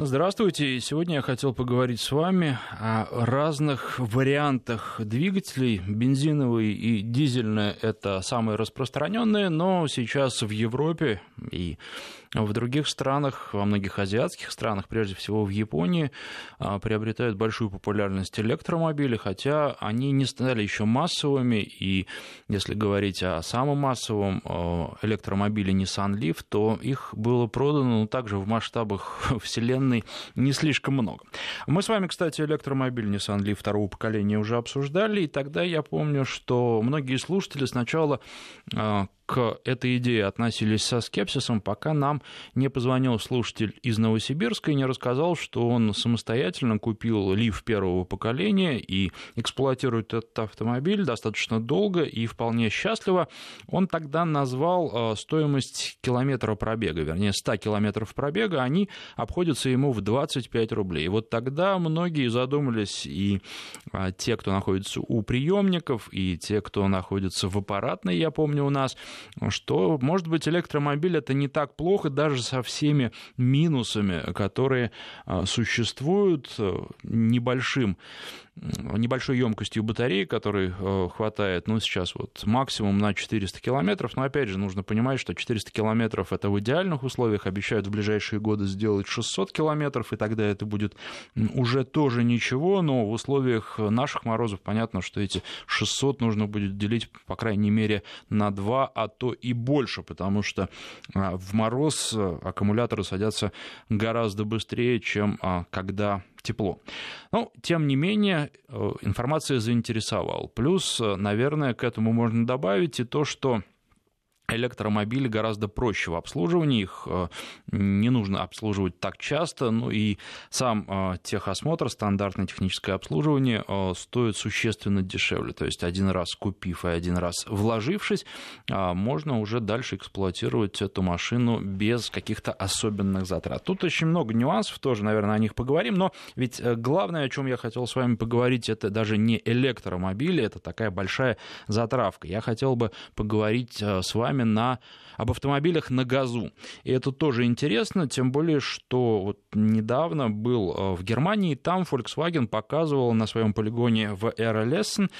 Здравствуйте. Сегодня я хотел поговорить с вами о разных вариантах двигателей. Бензиновый и дизельный – это самые распространенные, но сейчас в Европе и в других странах, во многих азиатских странах, прежде всего в Японии, а, приобретают большую популярность электромобили, хотя они не стали еще массовыми, и если говорить о самом массовом электромобиле Nissan Leaf, то их было продано ну, также в масштабах вселенной не слишком много. Мы с вами, кстати, электромобиль Nissan Leaf второго поколения уже обсуждали, и тогда я помню, что многие слушатели сначала а, к этой идее относились со скепсисом, пока нам не позвонил слушатель из Новосибирска и не рассказал, что он самостоятельно купил лиф первого поколения и эксплуатирует этот автомобиль достаточно долго и вполне счастливо. Он тогда назвал э, стоимость километра пробега, вернее 100 километров пробега, они обходятся ему в 25 рублей. И вот тогда многие задумались, и а, те, кто находится у приемников, и те, кто находится в аппаратной, я помню у нас, что, может быть, электромобиль это не так плохо даже со всеми минусами, которые а, существуют э, небольшим небольшой емкостью батареи, которой э, хватает, ну, сейчас вот максимум на 400 километров, но, опять же, нужно понимать, что 400 километров это в идеальных условиях, обещают в ближайшие годы сделать 600 километров, и тогда это будет уже тоже ничего, но в условиях наших морозов понятно, что эти 600 нужно будет делить, по крайней мере, на 2, а то и больше, потому что а, в мороз э, аккумуляторы садятся гораздо быстрее, чем а, тепло. Но, тем не менее, э, информация заинтересовала. Плюс, э, наверное, к этому можно добавить и то, что электромобили гораздо проще в обслуживании, их э, не нужно обслуживать так часто, ну и сам э, техосмотр, стандартное техническое обслуживание э, стоит существенно дешевле, то есть один раз купив и один раз вложившись, можно уже дальше эксплуатировать эту машину без каких-то особенных затрат. Тут очень много нюансов, тоже, наверное, о них поговорим, но ведь главное, о чем я хотел с вами поговорить, это даже не электромобили, это такая большая затравка. Я хотел бы поговорить с вами вами на, об автомобилях на газу. И это тоже интересно, тем более, что вот недавно был э, в Германии, там Volkswagen показывал на своем полигоне в RLS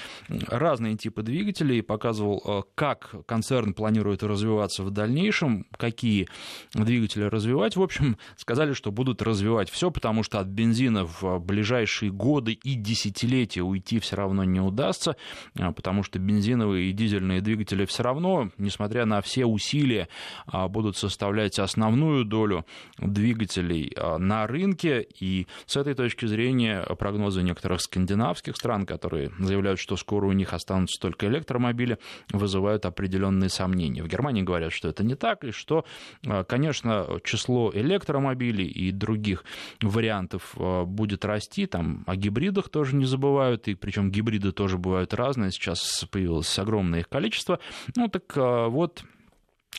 разные типы двигателей, показывал, э, как концерн планирует развиваться в дальнейшем, какие двигатели развивать. В общем, сказали, что будут развивать все, потому что от бензина в ближайшие годы и десятилетия уйти все равно не удастся, э, потому что бензиновые и дизельные двигатели все равно, несмотря на все усилия а, будут составлять основную долю двигателей а, на рынке. И с этой точки зрения прогнозы некоторых скандинавских стран, которые заявляют, что скоро у них останутся только электромобили, вызывают определенные сомнения. В Германии говорят, что это не так, и что, а, конечно, число электромобилей и других вариантов будет расти. Там о гибридах тоже не забывают, и причем гибриды тоже бывают разные. Сейчас появилось огромное их количество. Ну так вот,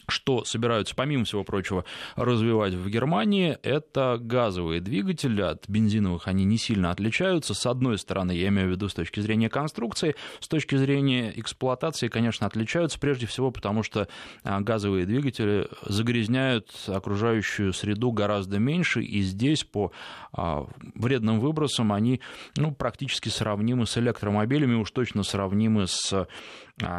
что собираются, помимо всего прочего, развивать в Германии, это газовые двигатели. От бензиновых они не сильно отличаются. С одной стороны, я имею в виду с точки зрения конструкции, с точки зрения эксплуатации, конечно, отличаются прежде всего потому, что а, газовые двигатели загрязняют окружающую среду гораздо меньше, и здесь по а, вредным выбросам они ну, практически сравнимы с электромобилями, уж точно сравнимы с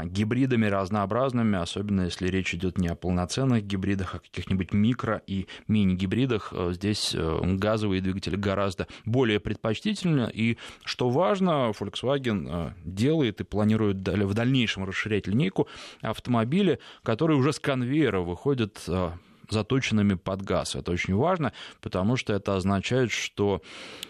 гибридами разнообразными, особенно если речь идет не о полноценных гибридах, а каких-нибудь микро и мини-гибридах. Э, здесь э, газовые двигатели гораздо более предпочтительны. И что важно, Volkswagen э, делает и планирует в дальнейшем расширять линейку автомобилей, которые уже с конвейера выходят заточенными под газ. Это очень важно, потому что это означает, что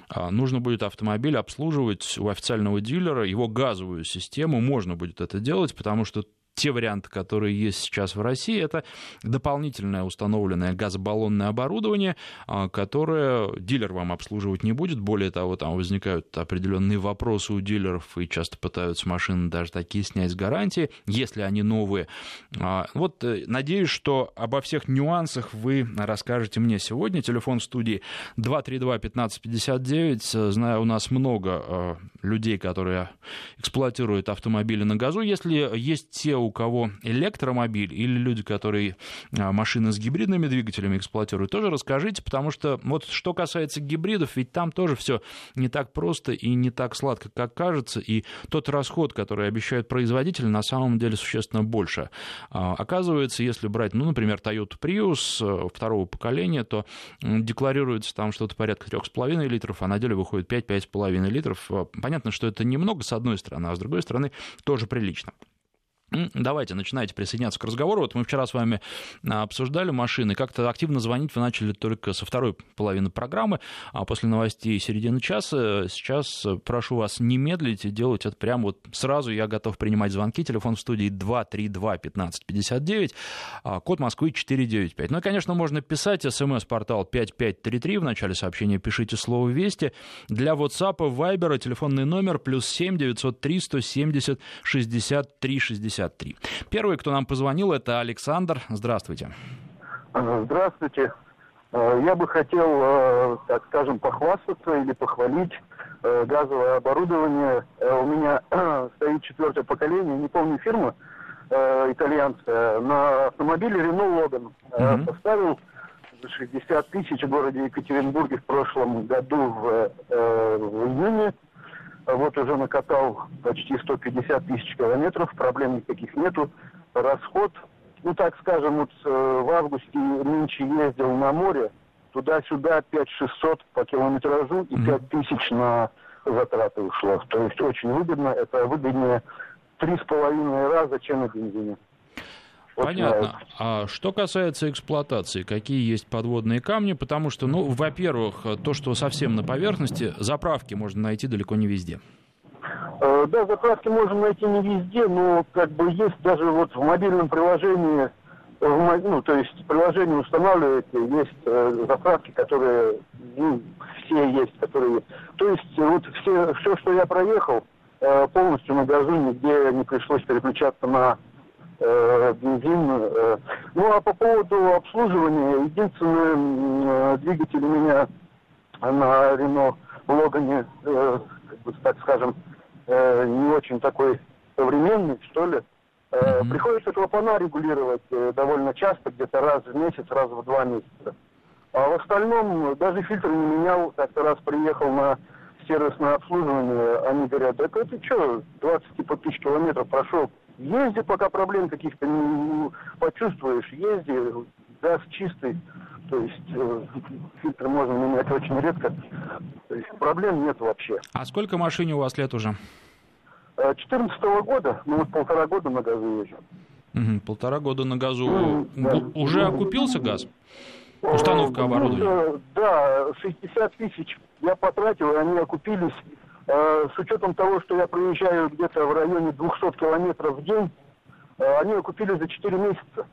а, нужно будет автомобиль обслуживать у официального дилера, его газовую систему можно будет это делать, потому что те варианты, которые есть сейчас в России, это дополнительное установленное газобаллонное оборудование, а, которое дилер вам обслуживать не будет. Более того, там возникают определенные вопросы у дилеров, и часто пытаются машины даже такие снять с гарантии, если они новые. А, вот э, надеюсь, что обо всех нюансах вы расскажете мне сегодня. Телефон в студии 232-1559. Знаю, у нас много э, людей, которые эксплуатируют автомобили на газу. Если есть те, у у кого электромобиль, или люди, которые машины с гибридными двигателями эксплуатируют, тоже расскажите, потому что вот что касается гибридов, ведь там тоже все не так просто и не так сладко, как кажется, и тот расход, который обещают производители, на самом деле существенно больше. Оказывается, если брать, ну, например, Toyota Prius э, второго поколения, то декларируется там что-то порядка 3,5 литров, а на деле выходит 5-5,5 литров. Э, понятно, что это немного с одной стороны, а с другой стороны тоже прилично. Давайте, начинайте присоединяться к разговору. Вот мы вчера с вами а, обсуждали машины. Как-то активно звонить вы начали только со второй половины программы, а после новостей середины часа. Сейчас прошу вас не медлить, делать это прямо вот сразу. Я готов принимать звонки. Телефон в студии 232-1559, а, код Москвы 495. Ну и, конечно, можно писать. СМС-портал 5533. В начале сообщения пишите слово «Вести». Для WhatsApp, Viber телефонный номер плюс 7 903 170 63 60 63. Первый, кто нам позвонил, это Александр. Здравствуйте. Здравствуйте. Э, я бы хотел, э, так скажем, похвастаться или похвалить э, газовое оборудование. У меня стоит четвертое поколение, не помню фирма итальянская, на автомобиле Renault Logan. Mm-hmm. Поставил за 60 тысяч в городе Екатеринбурге в прошлом году в, в июне. Вот уже накатал почти 150 тысяч километров, проблем никаких нету. Расход, ну так скажем, вот э, в августе нынче ездил на море, туда-сюда 5600 по километражу и 5000 на затраты ушло. То есть очень выгодно, это выгоднее три с половиной раза, чем на бензине. Понятно. А что касается эксплуатации, какие есть подводные камни? Потому что, ну, во-первых, то, что совсем на поверхности, заправки можно найти далеко не везде. Э, да, заправки можно найти не везде, но как бы есть даже вот в мобильном приложении, в, ну, то есть приложение устанавливаете, есть э, заправки, которые, ну, все есть, которые... То есть вот все, все, что я проехал, э, полностью на газу, нигде не пришлось переключаться на э, бензин. Э. Ну а по поводу обслуживания, единственный э, двигатель у меня на Рено Логане, э, как бы, так скажем, э, не очень такой современный, что ли. Э, mm-hmm. Приходится клапана регулировать э, довольно часто, где-то раз в месяц, раз в два месяца. А в остальном даже фильтр не менял. Как-то раз приехал на сервисное обслуживание, они говорят, так это что, 20 типа тысяч километров прошел, Езди, пока проблем каких-то не почувствуешь, езди, газ чистый, то есть э, фильтр можно менять очень редко, то есть проблем нет вообще. А сколько машине у вас лет уже? 14 -го года, ну вот полтора года на газу езжу. Угу, полтора года на газу. Ну, да. Уже окупился газ? Установка оборудования? Ну, да, 60 тысяч я потратил, и они окупились Э, с учетом того, что я проезжаю где-то в районе 200 километров в день, э, они окупили за 4 месяца.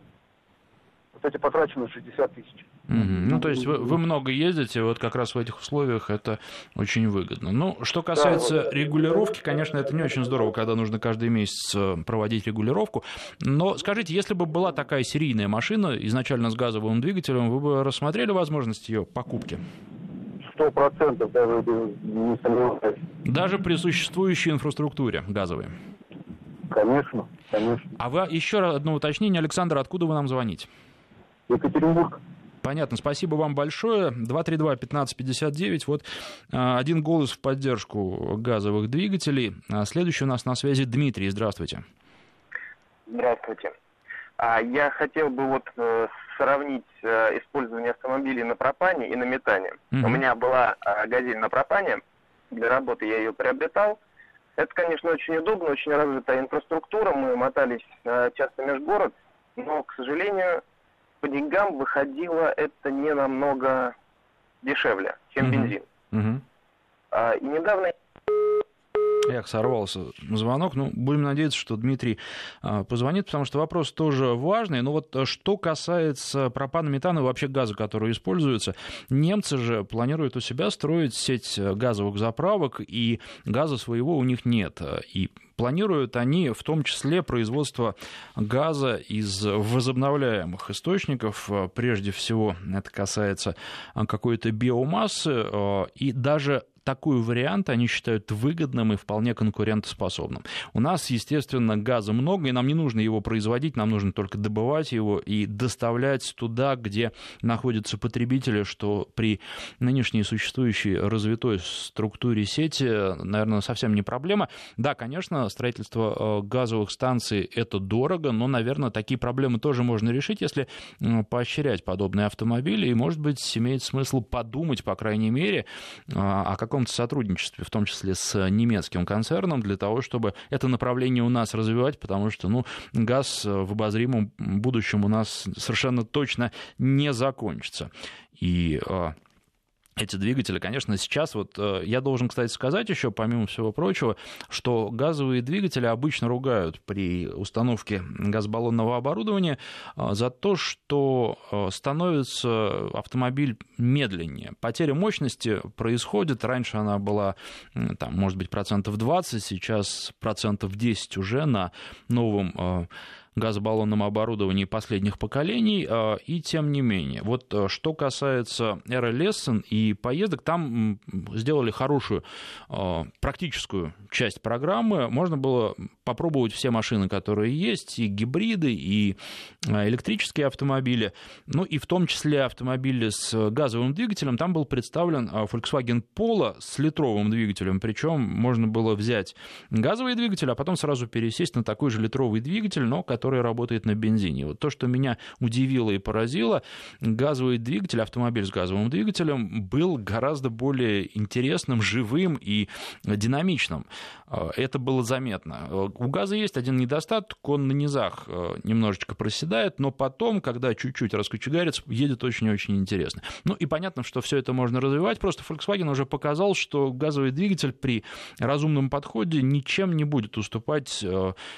Вот эти потраченные 60 тысяч. Угу. Ну, то есть вы, вы много ездите, вот как раз в этих условиях это очень выгодно. Ну, что касается да, регулировки, конечно, это не очень здорово, когда нужно каждый месяц э, проводить регулировку. Но скажите, если бы была такая серийная машина, изначально с газовым двигателем, вы бы рассмотрели возможность ее покупки? Сто процентов даже не сомневаюсь. Даже при существующей инфраструктуре газовой? Конечно, конечно. А вы еще одно уточнение, Александр, откуда вы нам звоните? Екатеринбург. Понятно, спасибо вам большое. 232-1559. Вот а, один голос в поддержку газовых двигателей. А следующий у нас на связи Дмитрий. Здравствуйте. Здравствуйте. А я хотел бы вот э, сравнить э, использование автомобилей на пропане и на метане. Mm-hmm. У меня была э, газель на пропане, для работы я ее приобретал. Это, конечно, очень удобно, очень развитая инфраструктура, мы мотались э, часто межгород, но, к сожалению, по деньгам выходило это не намного дешевле, чем mm-hmm. бензин. Mm-hmm. А, и недавно Эх, сорвался звонок. Ну, будем надеяться, что Дмитрий а, позвонит, потому что вопрос тоже важный. Но вот что касается пропана, метана и вообще газа, который используется, немцы же планируют у себя строить сеть газовых заправок, и газа своего у них нет. И планируют они в том числе производство газа из возобновляемых источников. Прежде всего, это касается какой-то биомассы, и даже такой вариант они считают выгодным и вполне конкурентоспособным. У нас, естественно, газа много, и нам не нужно его производить, нам нужно только добывать его и доставлять туда, где находятся потребители, что при нынешней существующей развитой структуре сети, наверное, совсем не проблема. Да, конечно, строительство э, газовых станций – это дорого, но, наверное, такие проблемы тоже можно решить, если поощрять подобные автомобили, и, может быть, имеет смысл подумать, по крайней мере, о каком-то сотрудничестве, в том числе с немецким концерном, для того, чтобы это направление у нас развивать, потому что, ну, газ в обозримом будущем у нас совершенно точно не закончится. И эти двигатели, конечно, сейчас вот э, я должен, кстати, сказать еще, помимо всего прочего, что газовые двигатели обычно ругают при установке газобаллонного оборудования э, за то, что э, становится автомобиль медленнее. Потеря мощности происходит, раньше она была, там, может быть, процентов 20, сейчас процентов 10 уже на новом газобаллонном оборудовании последних поколений, а, и тем не менее. Вот э, что касается RLS и поездок, там сделали хорошую а, практическую часть программы. Можно было попробовать все машины, которые есть, и гибриды, и а, электрические автомобили, ну и в том числе автомобили с газовым двигателем. Там был представлен Volkswagen Polo с литровым двигателем, причем можно было взять газовый двигатель, а потом сразу пересесть на такой же литровый двигатель, но который который работает на бензине. Вот то, что меня удивило и поразило, газовый двигатель, автомобиль с газовым двигателем был гораздо более интересным, живым и динамичным. Э, это было заметно. Э, у газа есть один недостаток, он на низах э, немножечко проседает, но потом, когда чуть-чуть раскочегарится, едет очень-очень интересно. Ну и понятно, что все это можно развивать, просто Volkswagen уже показал, что газовый двигатель при разумном подходе ничем не будет уступать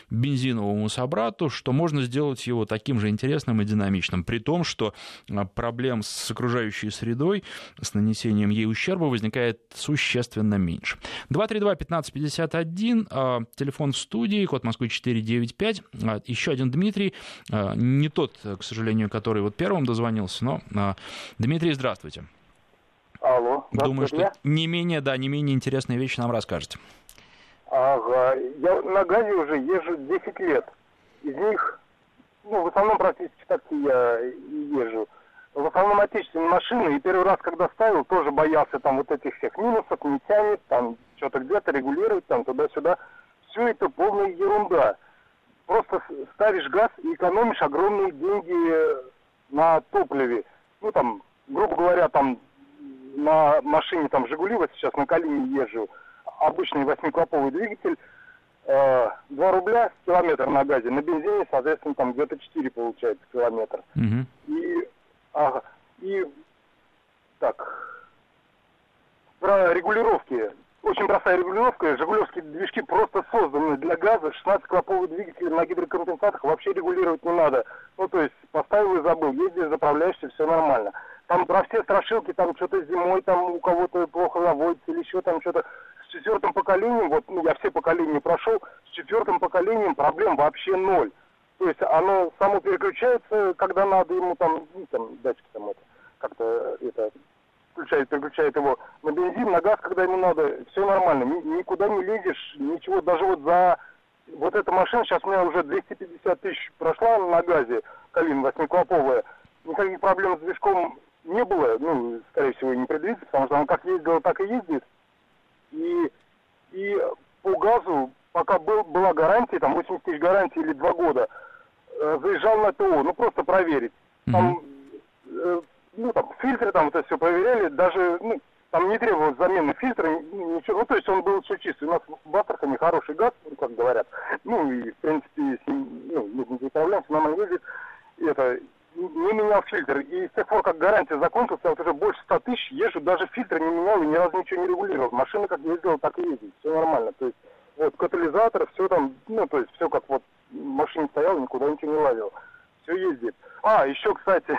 бензиновому собрату, что можно сделать его таким же интересным и динамичным, при том, что а, проблем с окружающей средой, с нанесением ей ущерба возникает существенно меньше. 232-1551, а, телефон в студии, код Москвы 495, а, еще один Дмитрий, не тот, к сожалению, который вот первым дозвонился, но Дмитрий, здравствуйте. Алло. Думаю, что не менее, да, не менее интересные вещи нам расскажете. Ага, я на газе уже езжу 10 лет из них, ну, в основном практически такси я езжу. В основном отечественные машины. И первый раз, когда ставил, тоже боялся там вот этих всех минусов, не тянет, там что-то где-то регулировать, там туда-сюда. Все это полная ерунда. Просто ставишь газ и экономишь огромные деньги на топливе. Ну, там, грубо говоря, там на машине, там, Жигули, вот сейчас на Калине езжу, обычный восьмиклоповый двигатель, 2 э, рубля километр на газе, на бензине, соответственно, там где-то 4 получается километр. Угу. И, ага, и так, про регулировки. Очень простая регулировка. Жигулевские движки просто созданы для газа. 16-клоповый двигатель на гидрокомпенсаторах вообще регулировать не надо. Ну, то есть, поставил и забыл. Ездишь, заправляешься, все нормально. Там про все страшилки, там что-то зимой, там у кого-то плохо заводится или еще там что-то с четвертым поколением, вот ну, я все поколения прошел, с четвертым поколением проблем вообще ноль. То есть оно само переключается, когда надо ему там, ну, там датчик там это, как-то это включает, переключает его на бензин, на газ, когда ему надо, все нормально, никуда не лезешь, ничего, даже вот за вот эта машина, сейчас у меня уже 250 тысяч прошла на газе, Калин восьмиклоповая, никаких проблем с движком не было, ну, скорее всего, не предвидится, потому что он как ездил, так и ездит. И, и по газу, пока был, была гарантия, там 80 тысяч гарантии или 2 года, э, заезжал на ТО, ну просто проверить. Там, э, ну там фильтры там это все проверяли, даже, ну, там не требовалось замены фильтра, ничего, ну то есть он был все чистый. У нас в Астрахани хороший газ, ну, как говорят. Ну и в принципе, с ним, ну, не управляемся, нормально ездит. Это, не менял фильтр. И с тех пор, как гарантия закончилась, я вот уже больше 100 тысяч езжу, даже фильтр не менял и ни разу ничего не регулировал. Машина как ездила, так и ездит. Все нормально. То есть вот катализатор, все там, ну, то есть все как вот в машине стоял, никуда ничего не лазил. Все ездит. А, еще, кстати,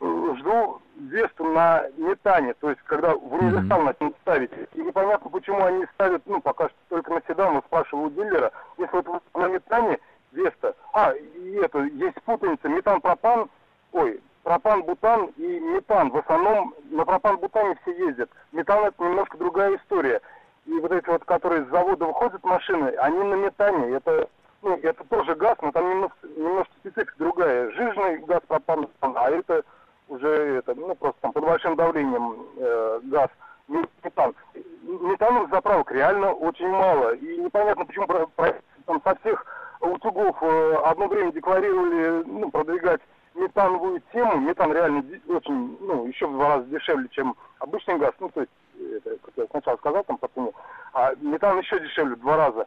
жду Весту на метане, то есть когда в универсал начнут ставить. И непонятно, почему они ставят, ну, пока что только на седан, но спрашиваю у дилера, если вот на метане Веста, а, и это, есть путаница, метан-пропан, ой, пропан-бутан и метан. В основном на пропан-бутане все ездят. Метан это немножко другая история. И вот эти вот, которые с завода выходят машины, они на метане. Это, ну, это тоже газ, но там немножко специфика другая. Жирный газ пропан, а это уже это, ну, просто там под большим давлением э, газ метан. Метановых заправок реально очень мало. И непонятно, почему там со всех утюгов э, одно время декларировали ну, продвигать метановую тему. Метан реально очень, ну, еще в два раза дешевле, чем обычный газ. Ну, то есть, это, как я сначала сказал, там по цене. А метан еще дешевле в два раза.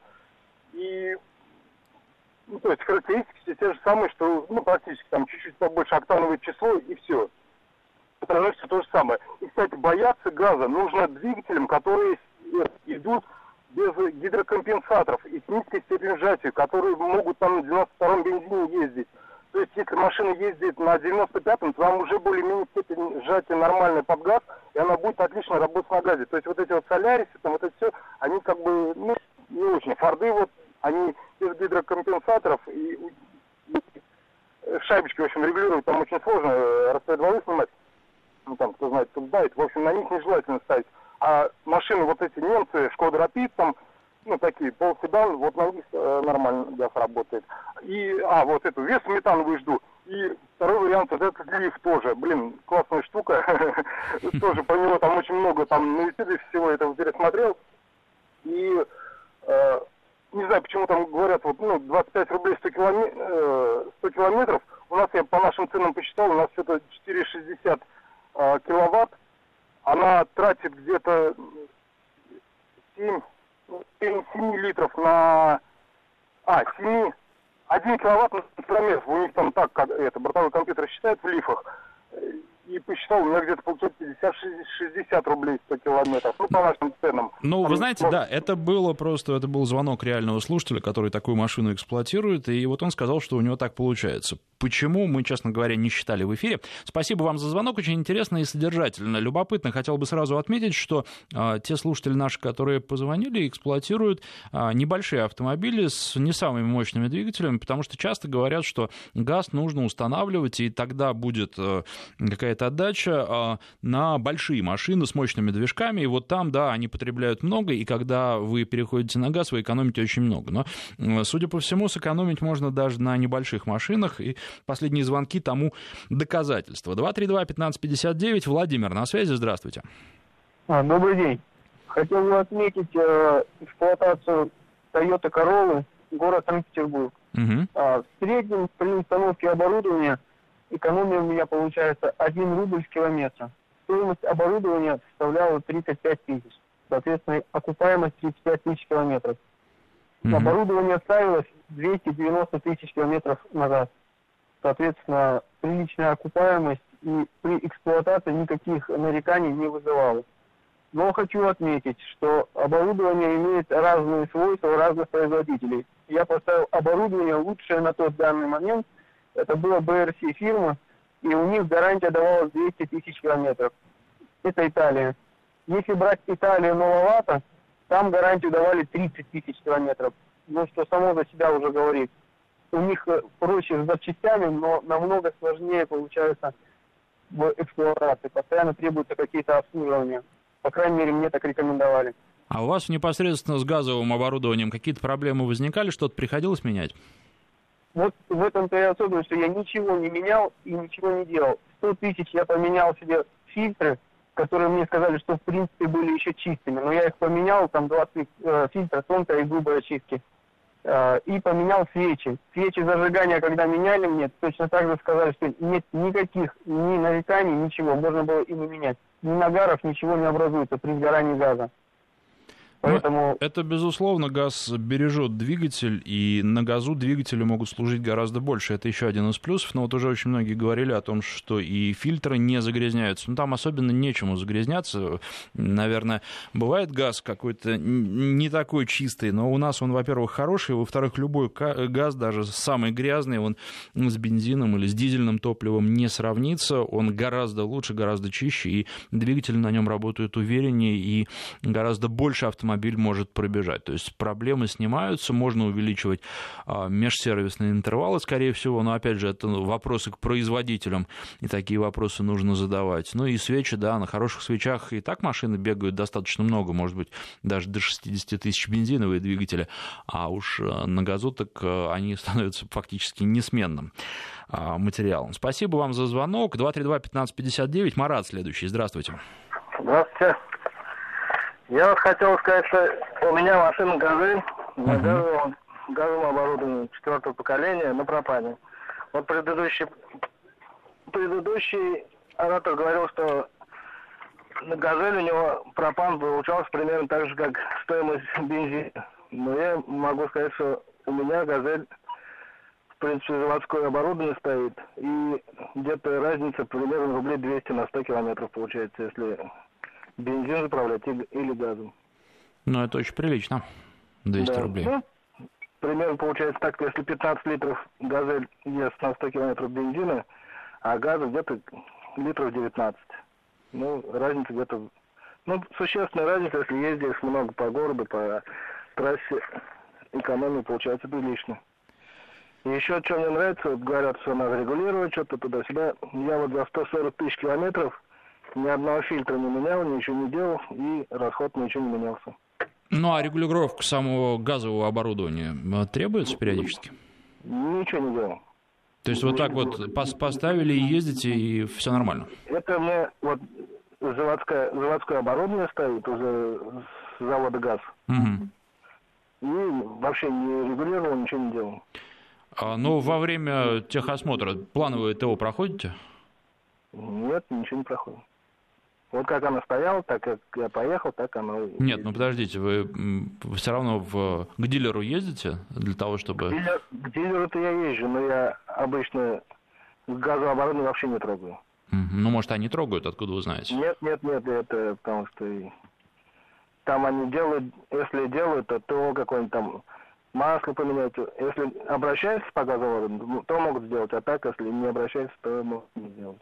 И ну, то есть характеристики те же самые, что, ну, практически там чуть-чуть побольше октановое число и все. Это все то же самое. И, кстати, бояться газа нужно двигателям, которые идут без гидрокомпенсаторов и с низкой степенью сжатия, которые могут там на 92-м бензине ездить. То есть, если машина ездит на 95-м, то там уже более-менее степень сжатия нормальная под газ, и она будет отлично работать на газе. То есть, вот эти вот солярисы, там, вот это все, они как бы, ну, не очень. Форды вот, они без гидрокомпенсаторов и, и шайбочки, в общем, регулировать там очень сложно, э, расцвет волны снимать. Ну, там, кто знает, кто знает. В общем, на них нежелательно ставить. А машины вот эти немцы, Шкода Рапид, там, ну, такие, полседан, вот на них э, нормально газ работает. И, а, вот эту вес метановую жду. И второй вариант, вот этот лифт тоже. Блин, классная штука. Тоже по него там очень много, там на YouTube всего этого пересмотрел. И э, не знаю, почему там говорят, вот, ну, 25 рублей 100, километр, э, 100 километров. У нас, я по нашим ценам посчитал, у нас что-то 4,60 э, киловатт она тратит где-то 7, 7, 7 литров на... А, 7, 1 киловатт на километр. У них там так, это, бортовой компьютер считает в лифах и посчитал, у меня где-то получается 50-60 рублей 100 километров, ну, по нашим ценам. Ну, Там вы знаете, просто... да, это было просто, это был звонок реального слушателя, который такую машину эксплуатирует, и вот он сказал, что у него так получается. Почему, мы, честно говоря, не считали в эфире. Спасибо вам за звонок, очень интересно и содержательно. Любопытно, хотел бы сразу отметить, что а, те слушатели наши, которые позвонили, эксплуатируют а, небольшие автомобили с не самыми мощными двигателями, потому что часто говорят, что газ нужно устанавливать, и тогда будет а, какая-то отдача а, на большие машины с мощными движками, и вот там, да, они потребляют много, и когда вы переходите на газ, вы экономите очень много. Но, судя по всему, сэкономить можно даже на небольших машинах, и последние звонки тому доказательство. 232-1559, Владимир, на связи, здравствуйте. А, добрый день. Хотел бы отметить э, эксплуатацию Toyota Corolla, город Санкт-Петербург. Угу. А, в среднем при установке оборудования – экономия у меня получается 1 рубль с километра. Стоимость оборудования составляла 35 тысяч. Соответственно, окупаемость 35 тысяч километров. Mm-hmm. Оборудование ставилось 290 тысяч километров назад. Соответственно, приличная окупаемость и при эксплуатации никаких нареканий не вызывало. Но хочу отметить, что оборудование имеет разные свойства у разных производителей. Я поставил оборудование лучшее на тот данный момент – это была BRC фирма, и у них гарантия давалась 200 тысяч километров. Это Италия. Если брать Италию нововато, там гарантию давали 30 тысяч километров. Ну, что само за себя уже говорит. У них э, проще с запчастями, но намного сложнее получается в эксплуатации. Постоянно требуются какие-то обслуживания. По крайней мере, мне так рекомендовали. А у вас непосредственно с газовым оборудованием какие-то проблемы возникали? Что-то приходилось менять? Вот в этом-то и особенность, что я ничего не менял и ничего не делал. 100 тысяч я поменял себе фильтры, которые мне сказали, что в принципе были еще чистыми, но я их поменял, там 20 э, фильтра тонкой и грубой очистки. Э, и поменял свечи. Свечи зажигания, когда меняли мне, точно так же сказали, что нет никаких ни нареканий, ничего, можно было и не менять. Ни нагаров, ничего не образуется при сгорании газа. Ну, Поэтому... Это, безусловно, газ бережет двигатель, и на газу двигатели могут служить гораздо больше. Это еще один из плюсов. Но вот уже очень многие говорили о том, что и фильтры не загрязняются. Ну, там особенно нечему загрязняться. Наверное, бывает газ какой-то не такой чистый, но у нас он, во-первых, хороший, во-вторых, любой газ, даже самый грязный, он с бензином или с дизельным топливом не сравнится. Он гораздо лучше, гораздо чище, и двигатели на нем работают увереннее, и гораздо больше автомобилей автомобиль может пробежать. То есть проблемы снимаются, можно увеличивать а, межсервисные интервалы, скорее всего, но, опять же, это вопросы к производителям, и такие вопросы нужно задавать. Ну и свечи, да, на хороших свечах и так машины бегают достаточно много, может быть, даже до 60 тысяч бензиновые двигатели, а уж э, на газу так э, они становятся фактически несменным а, материалом. Спасибо вам за звонок. 232-1559. Марат следующий. Здравствуйте. Здравствуйте. Я вот хотел сказать, что у меня машина «Газель» на газовом, газовом оборудовании четвертого поколения на пропане. Вот предыдущий, предыдущий оратор говорил, что на «Газель» у него пропан получался примерно так же, как стоимость бензина. Но я могу сказать, что у меня «Газель» в принципе, заводское оборудование стоит, и где-то разница примерно рублей 200 на 100 километров получается, если бензин заправлять или газом. Ну, это очень прилично. 200 да. рублей. Ну, примерно получается так, если 15 литров газель ест на 100 километров бензина, а газа где-то литров 19. Ну, разница где-то... Ну, существенная разница, если ездишь много по городу, по трассе, экономия получается прилично. И еще что мне нравится, вот говорят, что надо регулировать что-то туда-сюда. Я вот за 140 тысяч километров ни одного фильтра не менял, ничего не делал, и расход ничего не менялся. Ну, а регулировка самого газового оборудования э, требуется периодически? Ничего не делал. То есть вот так вот поставили и ездите, и все нормально? Это мне вот заводское, заводское оборудование стоит уже с завода ГАЗ. Угу. И вообще не регулировал, ничего не делал. А, но во время техосмотра плановое ТО проходите? Нет, ничего не проходит. Вот как она стояла, так как я поехал, так оно... Нет, ну подождите, вы, все равно в, к дилеру ездите для того, чтобы... К, дилер, к дилеру-то я езжу, но я обычно газовое оборудование вообще не трогаю. Ну, может, они трогают, откуда вы знаете? Нет, нет, нет, это потому что там они делают, если делают, то то какое-нибудь там масло поменять. Если обращаются по газовому, то могут сделать, а так, если не обращаются, то могут не сделать.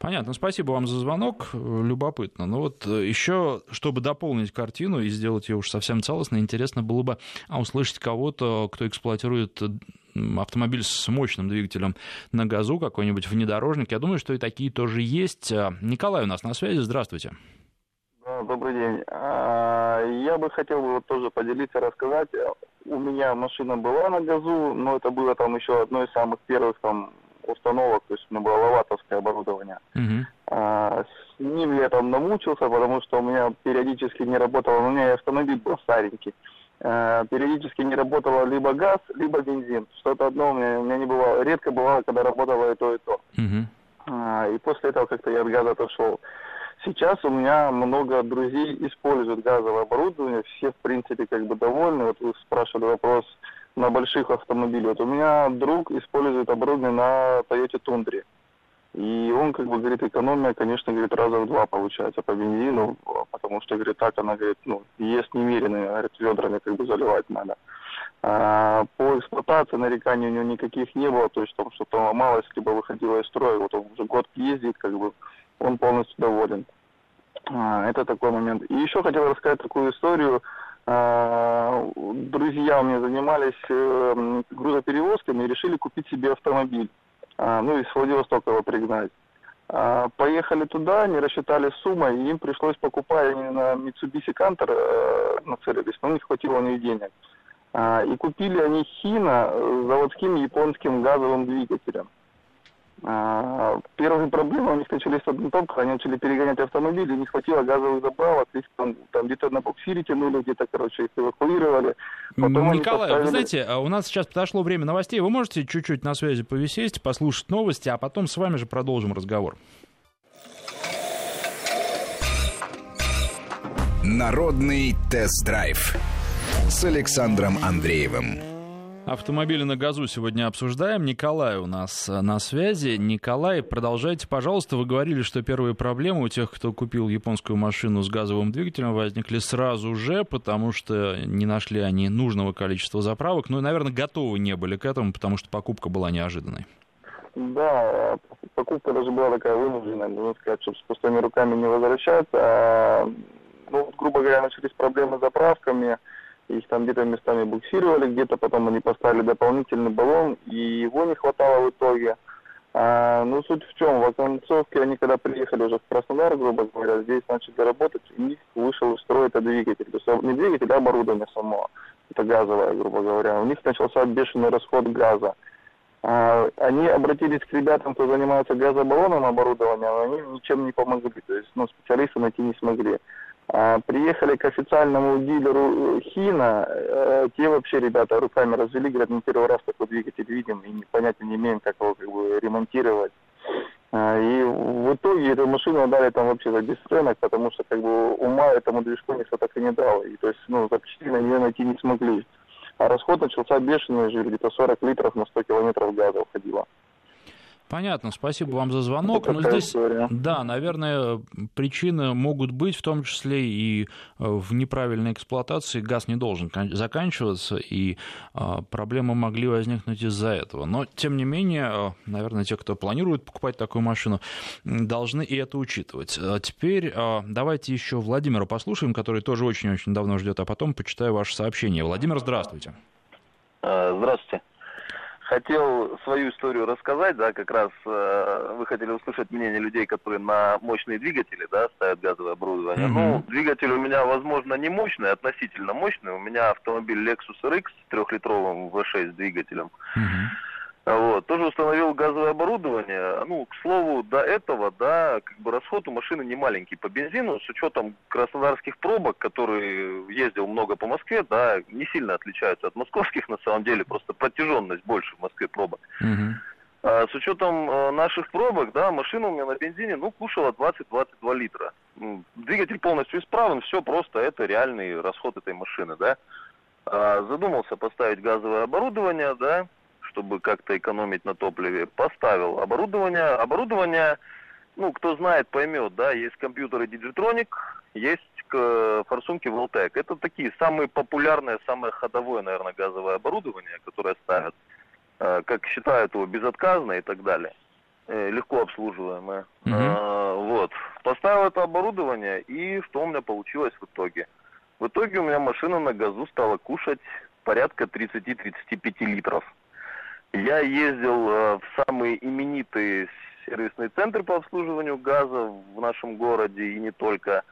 Понятно, спасибо вам за звонок, любопытно. Но ну вот э, еще, чтобы дополнить картину и сделать ее уж совсем целостной, интересно было бы а, услышать кого-то, кто эксплуатирует автомобиль с мощным двигателем на газу, какой-нибудь внедорожник. Я думаю, что и такие тоже есть. А, Николай у нас на связи, здравствуйте. Добрый день. А, я бы хотел вот тоже поделиться, рассказать. У меня машина была на газу, но это было там еще одно из самых первых там установок, то есть у меня было лаватовское оборудование. Uh-huh. А, с ним я там намучился, потому что у меня периодически не работало, у меня автомобиль был старенький. А, периодически не работало либо газ, либо бензин. Что-то одно у меня, у меня не бывало, редко бывало, когда работало и то, и то. Uh-huh. А, и после этого как-то я от газа отошел. Сейчас у меня много друзей используют газовое оборудование, все в принципе как бы довольны. Вот вы спрашивали вопрос, на больших автомобилях. Вот у меня друг использует оборудование на Toyota Тундре. И он, как бы, говорит, экономия, конечно, говорит, раза в два получается по бензину, потому что, говорит, так она, говорит, ну, ест немерено, говорит, ведрами как бы заливать надо. А, по эксплуатации нареканий у него никаких не было, то есть там что-то ломалось, либо выходило из строя, вот он уже год ездит, как бы, он полностью доволен. А, это такой момент. И еще хотел рассказать такую историю, друзья у меня занимались э, грузоперевозками и решили купить себе автомобиль. А, ну, из Владивостока его пригнать. А, поехали туда, не рассчитали сумму, и им пришлось покупать, они на Mitsubishi Canter э, нацелились, но них хватило у них денег. И купили они Хина с заводским японским газовым двигателем. А, первые проблемы у них начались в том, когда они начали перегонять автомобили, не хватило газовых заправок, их там, там где-то на буксире тянули, где-то, короче, их эвакуировали. Потом Николай, поставили... вы знаете, а у нас сейчас подошло время новостей, вы можете чуть-чуть на связи повисеть, послушать новости, а потом с вами же продолжим разговор. Народный тест-драйв с Александром Андреевым. Автомобили на газу сегодня обсуждаем. Николай у нас э, на связи. Николай, продолжайте, пожалуйста. Вы говорили, что первые проблемы у тех, кто купил японскую машину с газовым двигателем, возникли сразу же, потому что не нашли они нужного количества заправок. Ну и, наверное, готовы не были к этому, потому что покупка была неожиданной. Да, покупка даже была такая вынужденная, нужно сказать, чтобы с пустыми руками не возвращаться. А ну, грубо говоря, начались проблемы с заправками, их там где-то местами буксировали, где-то потом они поставили дополнительный баллон, и его не хватало в итоге. А, ну, суть в чем, в оконцовке они когда приехали уже в Краснодар, грубо говоря, здесь начали работать, у них вышел из строя это двигатель. То есть не двигатель, а оборудование само. Это газовое, грубо говоря. У них начался бешеный расход газа. А, они обратились к ребятам, кто занимается газобаллонным оборудованием, но они ничем не помогли. То есть, ну, специалисты найти не смогли. А, приехали к официальному дилеру э, Хина, э, те вообще ребята руками развели, говорят, мы первый раз такой двигатель видим и понятия не имеем, как его как бы, ремонтировать. А, и в итоге эту машину дали там вообще за бесценок, потому что как бы ума этому движку никто так и не дал. И то есть, ну, запчастей на нее найти не смогли. А расход начался бешеный, где-то 40 литров на 100 километров газа уходило. Понятно, спасибо вам за звонок. Но здесь, история. да, наверное, причины могут быть, в том числе и э, в неправильной эксплуатации. Газ не должен заканчиваться, и а, проблемы могли возникнуть из-за этого. Но, тем не менее, э, наверное, те, кто планирует покупать такую машину, должны и это учитывать. А теперь э, давайте еще Владимира послушаем, который тоже очень-очень давно ждет, а потом почитаю ваше сообщение. Владимир, здравствуйте. Здравствуйте хотел свою историю рассказать, да, как раз э, вы хотели услышать мнение людей, которые на мощные двигатели, да, ставят газовое оборудование. Mm-hmm. Ну, двигатель у меня, возможно, не мощный, относительно мощный. У меня автомобиль Lexus RX с трехлитровым V6 двигателем. Mm-hmm. Вот. Тоже установил газовое оборудование. Ну, к слову, до этого, да, как бы расход у машины не маленький по бензину, с учетом краснодарских пробок, который ездил много по Москве, да, не сильно отличаются от московских, на самом деле, просто протяженность больше в Москве пробок. Угу. А, с учетом а, наших пробок, да, машина у меня на бензине, ну, кушала 20-22 литра. Двигатель полностью исправен, все просто, это реальный расход этой машины, да. А, задумался поставить газовое оборудование, да, чтобы как-то экономить на топливе, поставил оборудование. Оборудование, ну, кто знает, поймет, да, есть компьютеры Digitronic, есть форсунки Voltec. Это такие самые популярные, самое ходовое, наверное, газовое оборудование, которое ставят, э, как считают его, безотказно и так далее. Э, легко обслуживаемое. Угу. А, вот. Поставил это оборудование, и что у меня получилось в итоге? В итоге у меня машина на газу стала кушать порядка 30-35 литров. Я ездил э, в самые именитые сервисные центры по обслуживанию газа в нашем городе и не только.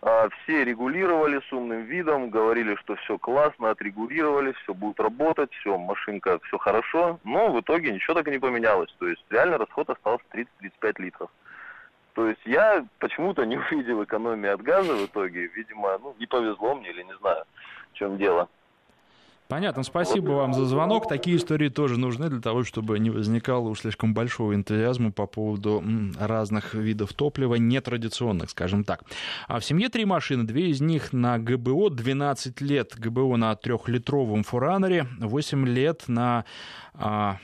Э, все регулировали с умным видом, говорили, что все классно, отрегулировали, все будет работать, все, машинка, все хорошо. Но в итоге ничего так и не поменялось. То есть реально расход остался 30-35 литров. То есть я почему-то не увидел экономии от газа в итоге. Видимо, ну, не повезло мне или не знаю, в чем дело. Понятно, спасибо вам за звонок. Такие истории тоже нужны для того, чтобы не возникало уж слишком большого энтузиазма по поводу разных видов топлива, нетрадиционных, скажем так. А в семье три машины, две из них на ГБО, 12 лет ГБО на трехлитровом фуранере, 8 лет на а,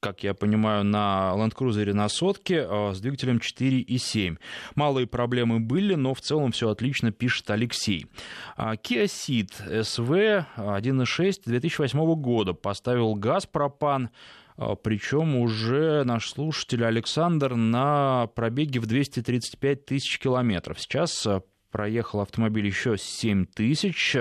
как я понимаю, на Land Cruiser на сотке а, с двигателем 4.7. Малые проблемы были, но в целом все отлично, пишет Алексей. А, Kia Ceed SV 1.6 2008 года поставил газ пропан, а, причем уже наш слушатель Александр на пробеге в 235 тысяч километров. Сейчас проехал автомобиль еще 7 тысяч,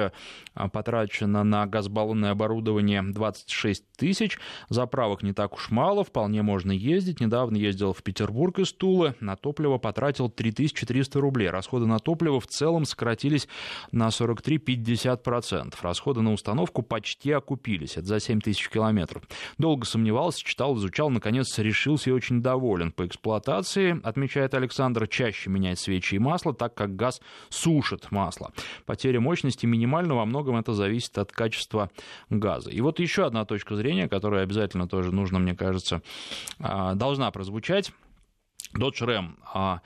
а, потрачено на газбаллонное оборудование 26 тысяч, заправок не так уж мало, вполне можно ездить. Недавно ездил в Петербург из Тулы, на топливо потратил 3300 рублей. Расходы на топливо в целом сократились на 43-50%. Расходы на установку почти окупились, это за 7 тысяч километров. Долго сомневался, читал, изучал, наконец решился и очень доволен. По эксплуатации, отмечает Александр, чаще менять свечи и масло, так как газ сушит масло. Потеря мощности минимальна, во многом это зависит от качества газа. И вот еще одна точка зрения, которая обязательно тоже нужно, мне кажется, а, должна прозвучать. Dodge Ram а,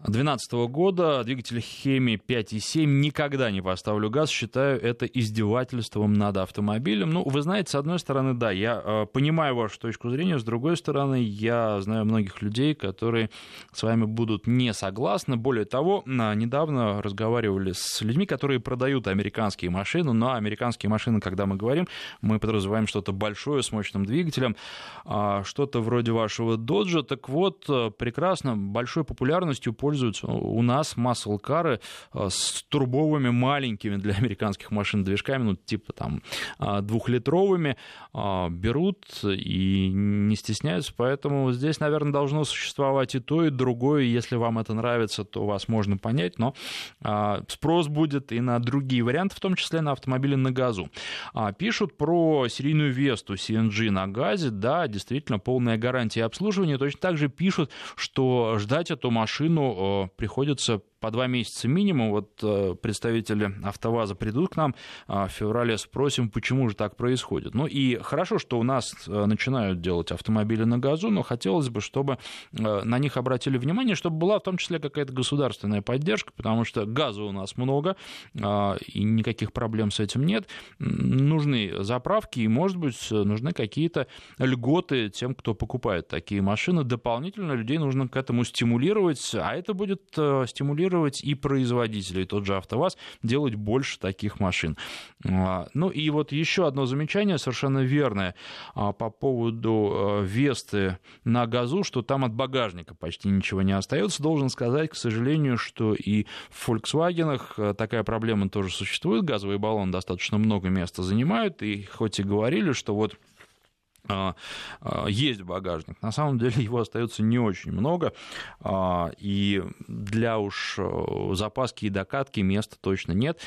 2012 года двигатель Хеми 5.7 никогда не поставлю газ, считаю это издевательством над автомобилем. Ну, вы знаете, с одной стороны, да, я э, понимаю вашу точку зрения, с другой стороны, я знаю многих людей, которые с вами будут не согласны. Более того, недавно разговаривали с людьми, которые продают американские машины, но американские машины, когда мы говорим, мы подразумеваем что-то большое с мощным двигателем, э, что-то вроде вашего Доджа. Так вот, э, прекрасно, большой популярностью пользуются. У нас масл-кары с турбовыми маленькими для американских машин движками, ну, типа там двухлитровыми, берут и не стесняются, поэтому здесь, наверное, должно существовать и то, и другое. Если вам это нравится, то вас можно понять, но спрос будет и на другие варианты, в том числе на автомобили на газу. Пишут про серийную Весту CNG на газе, да, действительно, полная гарантия обслуживания. Точно так же пишут, что ждать эту машину э, приходится по два месяца минимум. Вот э, представители АвтоВАЗа придут к нам а в феврале, спросим, почему же так происходит. Ну и хорошо, что у нас э, начинают делать автомобили на газу, но хотелось бы, чтобы э, на них обратили внимание, чтобы была в том числе какая-то государственная поддержка, потому что газа у нас много, и никаких проблем с этим нет. Нужны заправки, и, может быть, нужны какие-то льготы тем, кто покупает такие машины. Дополнительно людей нужно к этому стимулировать, а это будет стимулировать стимулировать и производителей, тот же АвтоВАЗ, делать больше таких машин. А, ну и вот еще одно замечание совершенно верное а, по поводу э, Весты на газу, что там от багажника почти ничего не остается. Должен сказать, к сожалению, что и в Volkswagen такая проблема тоже существует. Газовые баллоны достаточно много места занимают, и хоть и говорили, что вот а, а, есть багажник. На самом деле его остается не очень много, а, и для уж э, запаски и докатки места точно нет.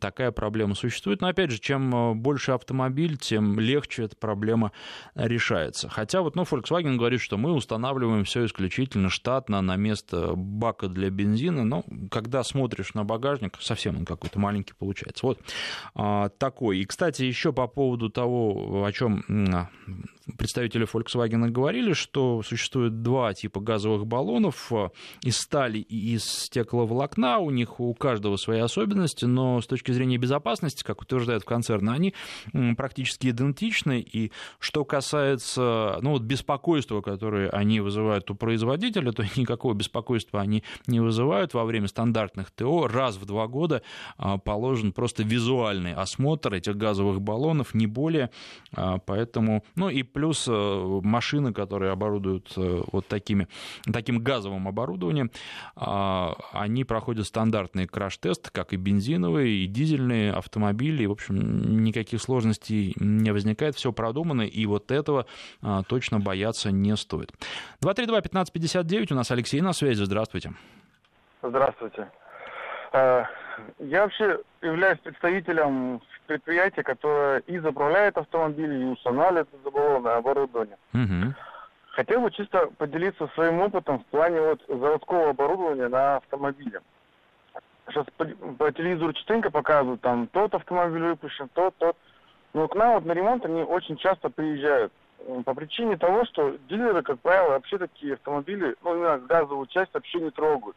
Такая проблема существует. Но опять же, чем э, больше автомобиль, тем легче эта проблема решается. Хотя вот ну, Volkswagen говорит, что мы устанавливаем все исключительно штатно на место бака для бензина, но когда смотришь на багажник, совсем он какой-то маленький получается. Вот такой. И, кстати, еще по поводу того, о чем представители Volkswagen говорили, что существует два типа газовых баллонов э, из стали и из стекловолокна. У них у каждого свои особенности, но с точки зрения безопасности, как утверждают в концерне, они практически идентичны. И что касается ну, вот беспокойства, которое они вызывают у производителя, то никакого беспокойства они не вызывают. Во время стандартных ТО раз в два года а, положен просто визуальный осмотр этих газовых баллонов, не более. А, поэтому ну и плюс э, машины, которые оборудуют э, вот такими, таким газовым оборудованием, а, они проходят стандартные краш-тесты, как и бензиновые, и дизельные автомобили. И, в общем, никаких сложностей не возникает, все продумано, и вот этого а, точно бояться не стоит. 232-1559, у нас Алексей на связи, здравствуйте. Здравствуйте. Э, я вообще являюсь представителем предприятия, которое и заправляет автомобили, и устанавливает забаллонное оборудование. Угу. Хотел бы чисто поделиться своим опытом в плане вот заводского оборудования на автомобиле. Сейчас по, по телевизору частенько показывают, там тот автомобиль выпущен, тот, тот. Но к нам вот на ремонт они очень часто приезжают. По причине того, что дилеры, как правило, вообще такие автомобили, ну, именно газовую часть вообще не трогают.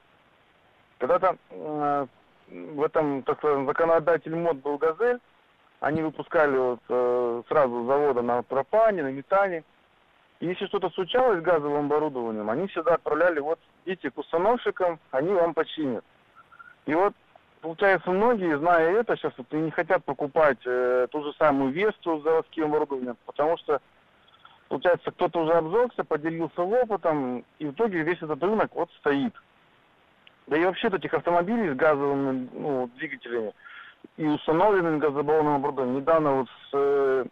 Когда-то э, в этом, так сказать, законодатель мод был «Газель», они выпускали вот, э, сразу завода на пропане, на метане. И если что-то случалось с газовым оборудованием, они всегда отправляли вот идите к установщикам, они вам починят. И вот получается, многие, зная это, сейчас вот и не хотят покупать э, ту же самую Весту с заводским оборудованием, потому что, получается, кто-то уже обжегся, поделился опытом, и в итоге весь этот рынок вот стоит. Да и вообще этих автомобилей с газовыми ну, двигателями и установленным газобаллонным оборудованием. Недавно вот с э,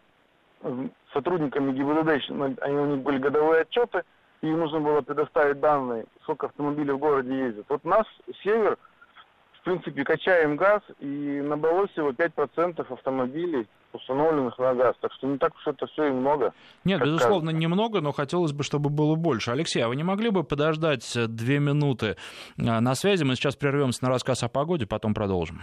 сотрудниками ГИБДД, они, у них были годовые отчеты, и им нужно было предоставить данные, сколько автомобилей в городе ездит. Вот нас, Север, в принципе, качаем газ, и набралось всего 5% автомобилей, установленных на газ. Так что не так уж это все и много. Нет, безусловно, кажется. немного, но хотелось бы, чтобы было больше. Алексей, а вы не могли бы подождать две минуты на связи? Мы сейчас прервемся на рассказ о погоде, потом продолжим.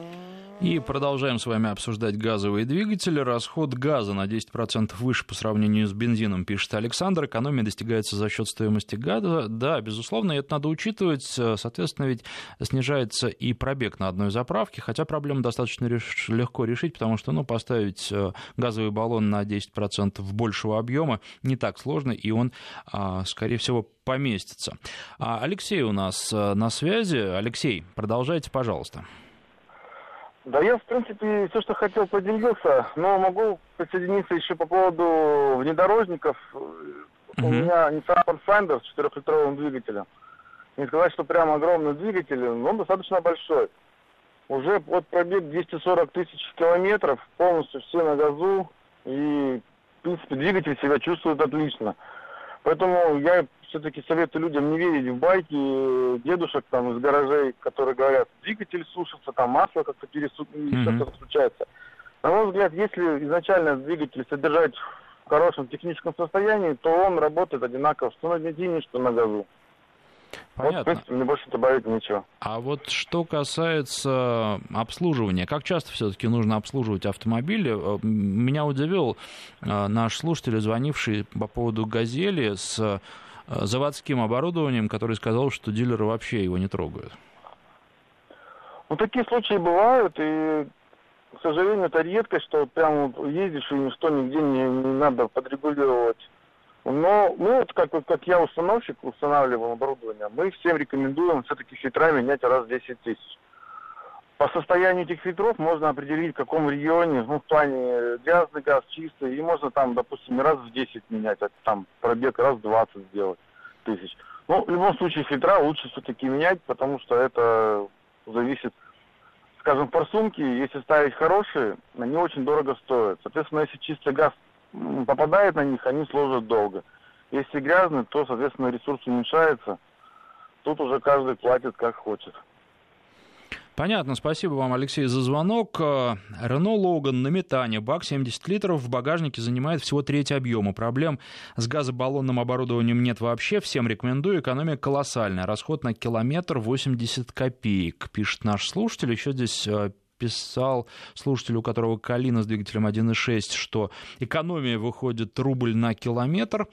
И продолжаем с вами обсуждать газовые двигатели. Расход газа на 10% выше по сравнению с бензином, пишет Александр. Экономия достигается за счет стоимости газа. Да, безусловно, это надо учитывать. Соответственно, ведь снижается и пробег на одной заправке, хотя проблему достаточно реш... легко решить, потому что ну, поставить э, газовый баллон на 10% большего объема не так сложно, и он, а, скорее всего, поместится. А Алексей у нас э, на связи. Алексей, продолжайте, пожалуйста. Да я, в принципе, все, что хотел, поделился, но могу присоединиться еще по поводу внедорожников. Uh-huh. У меня Nissan Pathfinder с 4-литровым двигателем. Не сказать, что прям огромный двигатель, но он достаточно большой. Уже под пробег 240 тысяч километров, полностью все на газу, и, в принципе, двигатель себя чувствует отлично. Поэтому я все-таки советую людям не верить в байки дедушек там из гаражей, которые говорят, двигатель сушится, там масло как-то пересу... mm-hmm. случается. На мой взгляд, если изначально двигатель содержать в хорошем техническом состоянии, то он работает одинаково что на бензине, что на газу. Понятно. Вот, в принципе, мне больше добавить ничего. А вот что касается обслуживания, как часто все-таки нужно обслуживать автомобили? Э, меня удивил э, наш слушатель, звонивший по поводу «Газели» с заводским оборудованием, который сказал, что дилеры вообще его не трогают. Ну, такие случаи бывают, и, к сожалению, это редкость, что прям ездишь и ничто нигде не, не надо подрегулировать но мы, вот как, как я установщик, устанавливал оборудование, мы всем рекомендуем все-таки фильтра менять раз в 10 тысяч. По состоянию этих фильтров можно определить, в каком регионе, ну, в плане грязный газ, чистый, и можно там, допустим, раз в 10 менять, а там пробег раз в 20 сделать тысяч. Ну, в любом случае, фильтра лучше все-таки менять, потому что это зависит, скажем, форсунки, если ставить хорошие, они очень дорого стоят. Соответственно, если чистый газ попадает на них, они служат долго. Если грязный, то, соответственно, ресурс уменьшается. Тут уже каждый платит как хочет. Понятно, спасибо вам, Алексей, за звонок. Рено Логан на метане, бак 70 литров, в багажнике занимает всего треть объема. Проблем с газобаллонным оборудованием нет вообще, всем рекомендую, экономия колоссальная. Расход на километр 80 копеек, пишет наш слушатель. Еще здесь э, писал слушатель, у которого Калина с двигателем 1.6, что экономия выходит рубль на километр.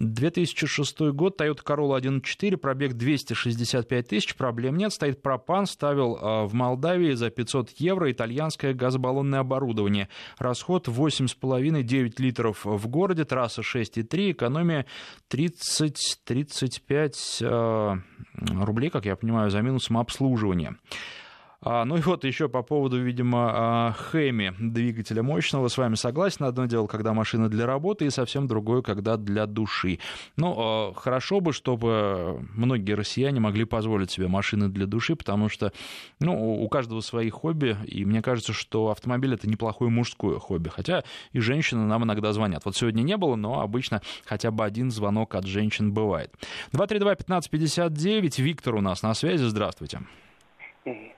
2006 а, год, Toyota Corolla 1.4, пробег 265 тысяч, проблем нет, стоит пропан, ставил а, в Молдавии за 500 евро итальянское газобаллонное оборудование. Расход 8,5-9 литров в городе, трасса 6,3, экономия 30-35 а, рублей, как я понимаю, за минусом обслуживания. А, ну и вот еще по поводу, видимо, а, Хэми, двигателя мощного, с вами согласен. Одно дело, когда машина для работы, и совсем другое, когда для души. Ну, а, хорошо бы, чтобы многие россияне могли позволить себе машины для души, потому что, ну, у каждого свои хобби, и мне кажется, что автомобиль — это неплохое мужское хобби. Хотя и женщины нам иногда звонят. Вот сегодня не было, но обычно хотя бы один звонок от женщин бывает. 232-1559, Виктор у нас на связи, здравствуйте.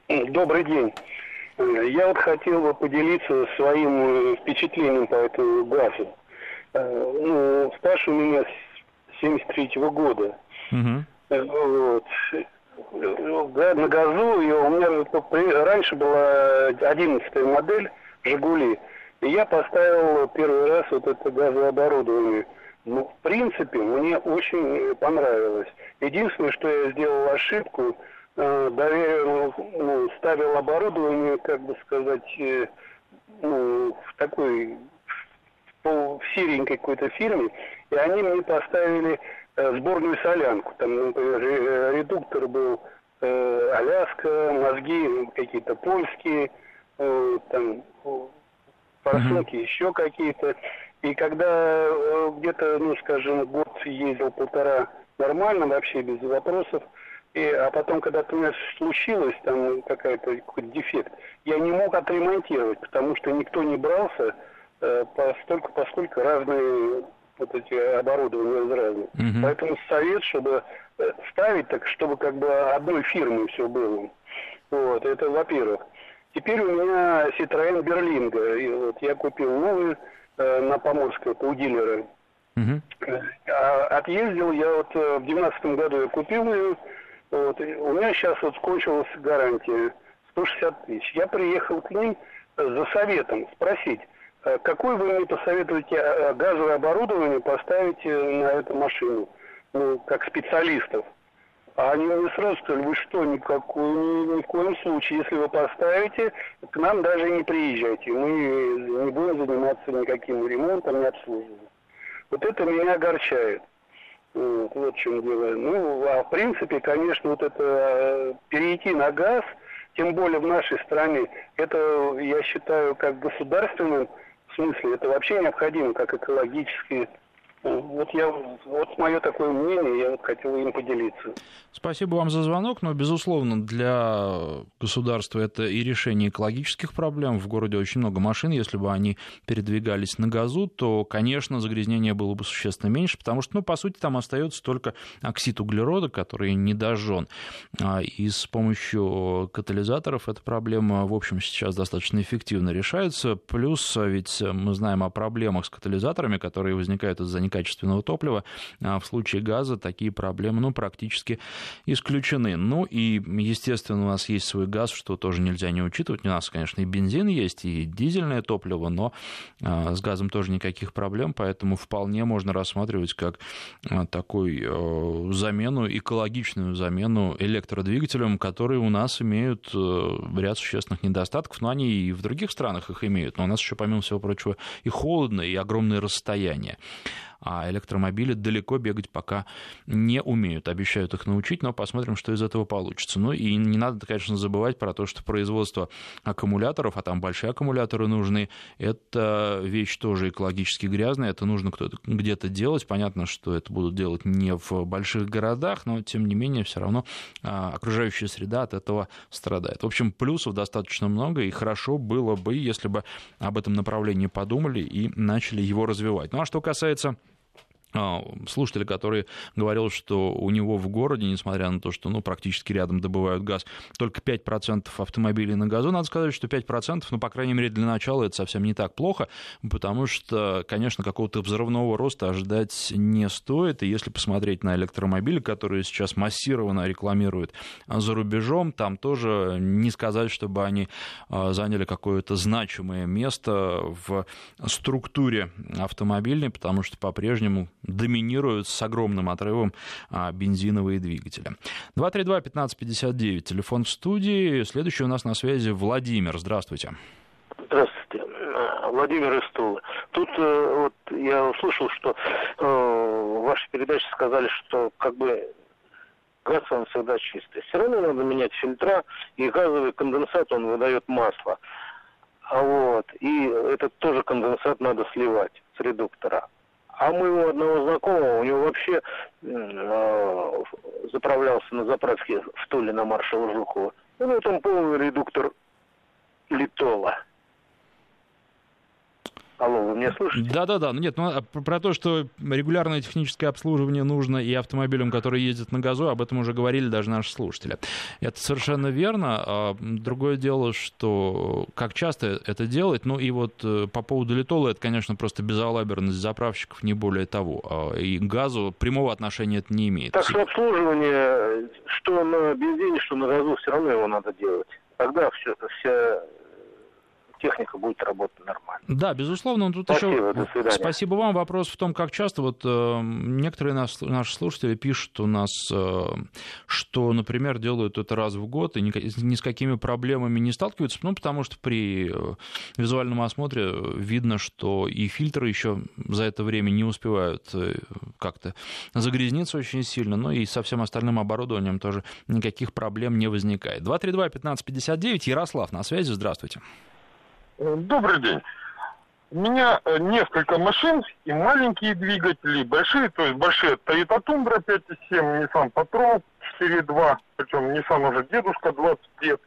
Добрый день. Я вот хотел бы поделиться своим э, впечатлением по этому газу. Э, ну, стаж у меня с 73 -го года. Угу. Вот. На газу и у меня раньше была 11 модель «Жигули». И я поставил первый раз вот это газооборудование. Ну, в принципе, мне очень понравилось. Единственное, что я сделал ошибку – Э, доверил, ну, ставил оборудование, как бы сказать, э, ну, в такой в серенькой какой-то фирме, и они мне поставили э, сборную солянку. Там, например, редуктор был э, Аляска, мозги какие-то польские, э, там форсунки mm-hmm. еще какие-то. И когда э, где-то, ну, скажем, год ездил полтора нормально, вообще без вопросов, и, а потом, когда у меня случилось там какая-то какой-то дефект, я не мог отремонтировать, потому что никто не брался, э, постольку, поскольку разные вот эти оборудования разные. Угу. Поэтому совет, чтобы э, ставить так, чтобы как бы одной фирмы все было. Вот, это во-первых. Теперь у меня Citroёn Берлинга. И вот я купил новый э, на Поморской, это у дилера. Угу. А, отъездил я вот э, в девятнадцатом году я купил ее, вот. у меня сейчас вот кончилась гарантия 160 тысяч. Я приехал к ним за советом спросить, э, какое вы мне посоветуете э, газовое оборудование поставить э, на эту машину, ну, как специалистов. А они мне сразу сказали, вы что, никакой, ни, ни в коем случае, если вы поставите, к нам даже не приезжайте, мы не будем заниматься никаким ремонтом, не обслуживанием. Вот это меня огорчает. Вот, вот в чем дело. Ну, а в принципе, конечно, вот это э, перейти на газ, тем более в нашей стране, это, я считаю, как государственным в смысле, это вообще необходимо, как экологически вот я, вот мое такое мнение, я вот хотел им поделиться. Спасибо вам за звонок, но, безусловно, для государства это и решение экологических проблем. В городе очень много машин, если бы они передвигались на газу, то, конечно, загрязнение было бы существенно меньше, потому что, ну, по сути, там остается только оксид углерода, который не дожжен. А, и с помощью катализаторов эта проблема, в общем, сейчас достаточно эффективно решается. Плюс, ведь мы знаем о проблемах с катализаторами, которые возникают из-за некачественного топлива, а в случае газа такие проблемы ну, практически исключены. Ну и, естественно, у нас есть свой газ, что тоже нельзя не учитывать. У нас, конечно, и бензин есть, и дизельное топливо, но а, с газом тоже никаких проблем, поэтому вполне можно рассматривать как а, такую замену, экологичную замену электродвигателям, которые у нас имеют э, ряд существенных недостатков, но они и в других странах их имеют, но у нас еще, помимо всего прочего, и холодно, и огромные расстояния а электромобили далеко бегать пока не умеют. Обещают их научить, но посмотрим, что из этого получится. Ну и не надо, конечно, забывать про то, что производство аккумуляторов, а там большие аккумуляторы нужны, это вещь тоже экологически грязная, это нужно кто-то где-то делать. Понятно, что это будут делать не в больших городах, но тем не менее все равно а, окружающая среда от этого страдает. В общем, плюсов достаточно много, и хорошо было бы, если бы об этом направлении подумали и начали его развивать. Ну а что касается слушателя, который говорил, что у него в городе, несмотря на то, что ну, практически рядом добывают газ, только 5% автомобилей на газу, надо сказать, что 5%, ну, по крайней мере, для начала это совсем не так плохо, потому что, конечно, какого-то взрывного роста ожидать не стоит, и если посмотреть на электромобили, которые сейчас массированно рекламируют за рубежом, там тоже не сказать, чтобы они а, заняли какое-то значимое место в структуре автомобильной, потому что по-прежнему доминируют с огромным отрывом а, бензиновые двигатели. 232-1559, телефон в студии. Следующий у нас на связи Владимир. Здравствуйте. Здравствуйте. Владимир Тулы. Тут э, вот я услышал, что э, в вашей передаче сказали, что как бы газ он всегда чистый. Все равно надо менять фильтра, и газовый конденсат он выдает масло. А вот, и этот тоже конденсат надо сливать с редуктора. А моего одного знакомого, у него вообще э, заправлялся на заправке в Туле на маршала Жукова. Ну, там полный редуктор литола. Алло, вы меня слышите? Да-да-да. Ну, нет, ну, а про то, что регулярное техническое обслуживание нужно и автомобилям, которые ездят на газу, об этом уже говорили даже наши слушатели. Это совершенно верно. А другое дело, что как часто это делать, ну и вот э, по поводу литола, это, конечно, просто безалаберность заправщиков, не более того. А и к газу прямого отношения это не имеет. Так что обслуживание, что на бензине, что на газу, все равно его надо делать. Тогда все, вся техника будет работать нормально. Да, безусловно. Тут Спасибо, еще... до свидания. Спасибо вам. Вопрос в том, как часто вот э, некоторые нас, наши слушатели пишут у нас, э, что, например, делают это раз в год и ни, ни с какими проблемами не сталкиваются, ну, потому что при э, визуальном осмотре видно, что и фильтры еще за это время не успевают э, как-то загрязниться очень сильно, но и со всем остальным оборудованием тоже никаких проблем не возникает. 232-1559, Ярослав на связи, здравствуйте. Добрый день. У меня э, несколько машин и маленькие двигатели, и большие, то есть большие Toyota Tundra 5.7, Nissan Patrol 4.2, причем Nissan уже дедушка 20 лет.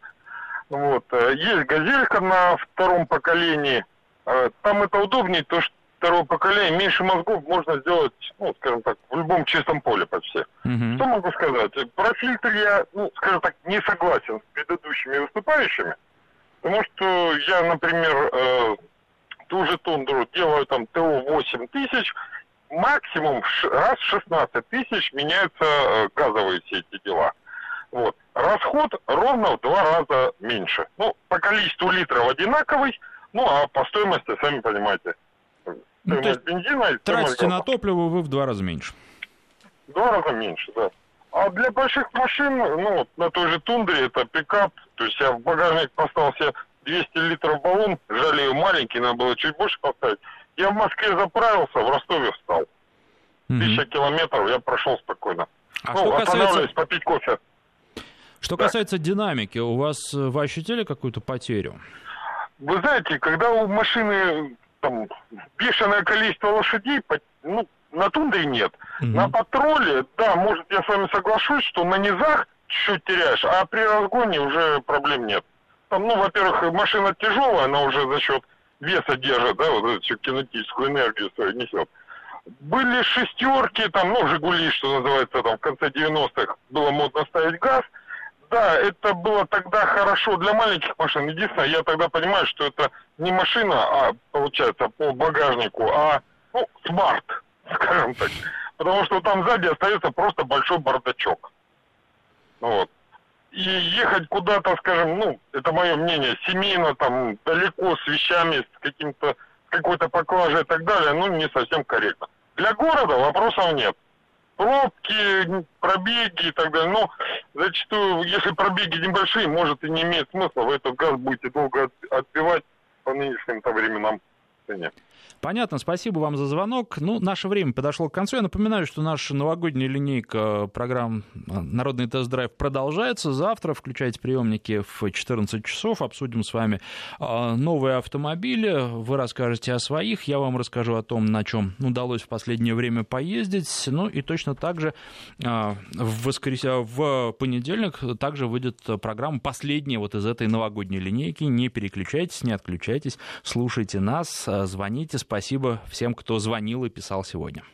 Вот. Э, есть газелька на втором поколении. Э, там это удобнее, то что второго поколения, меньше мозгов можно сделать, ну, скажем так, в любом чистом поле почти. Uh-huh. Что могу сказать? Про фильтр я, ну, скажем так, не согласен с предыдущими выступающими. Потому что я, например, э, ту же тундру делаю там ТО 8 тысяч, максимум раз в 16 тысяч меняются э, газовые все эти дела. Вот. Расход ровно в два раза меньше. Ну, по количеству литров одинаковый, ну, а по стоимости, сами понимаете, ну, то есть бензина и тратите на топливо вы в два раза меньше. В два раза меньше, да. А для больших машин, ну, на той же тундре это пикап, то есть я в багажник поставил себе 200 литров баллон, жалею маленький, надо было чуть больше поставить. Я в Москве заправился, в Ростове встал. Тысяча километров я прошел спокойно. А ну, что касается... попить кофе. Что касается динамики, у вас вы ощутили какую-то потерю? Вы знаете, когда у машины там бешеное количество лошадей, ну, на тундре нет. Угу. На патруле, да, может, я с вами соглашусь, что на низах чуть-чуть теряешь, а при разгоне уже проблем нет. Там, ну, во-первых, машина тяжелая, она уже за счет веса держит, да, вот эту кинетическую энергию свою несет. Были шестерки, там, ну, Жигули, что называется, там, в конце 90-х было модно ставить газ. Да, это было тогда хорошо для маленьких машин. Единственное, я тогда понимаю, что это не машина, а, получается, по багажнику, а, ну, смарт, скажем так. Потому что там сзади остается просто большой бардачок. Вот. И ехать куда-то, скажем, ну, это мое мнение, семейно, там, далеко с вещами, с каким-то, какой-то поклажей и так далее, ну, не совсем корректно. Для города вопросов нет. Пробки, пробеги и так далее. Но зачастую, если пробеги небольшие, может и не имеет смысла. Вы этот газ будете долго отпивать по нынешним-то временам цене. Понятно, спасибо вам за звонок. Ну, наше время подошло к концу. Я напоминаю, что наша новогодняя линейка программ «Народный тест-драйв» продолжается. Завтра включайте приемники в 14 часов. Обсудим с вами а, новые автомобили. Вы расскажете о своих. Я вам расскажу о том, на чем удалось в последнее время поездить. Ну и точно так же а, в, воскрес... в понедельник также выйдет программа последняя вот из этой новогодней линейки. Не переключайтесь, не отключайтесь. Слушайте нас, звоните. Спасибо всем, кто звонил и писал сегодня.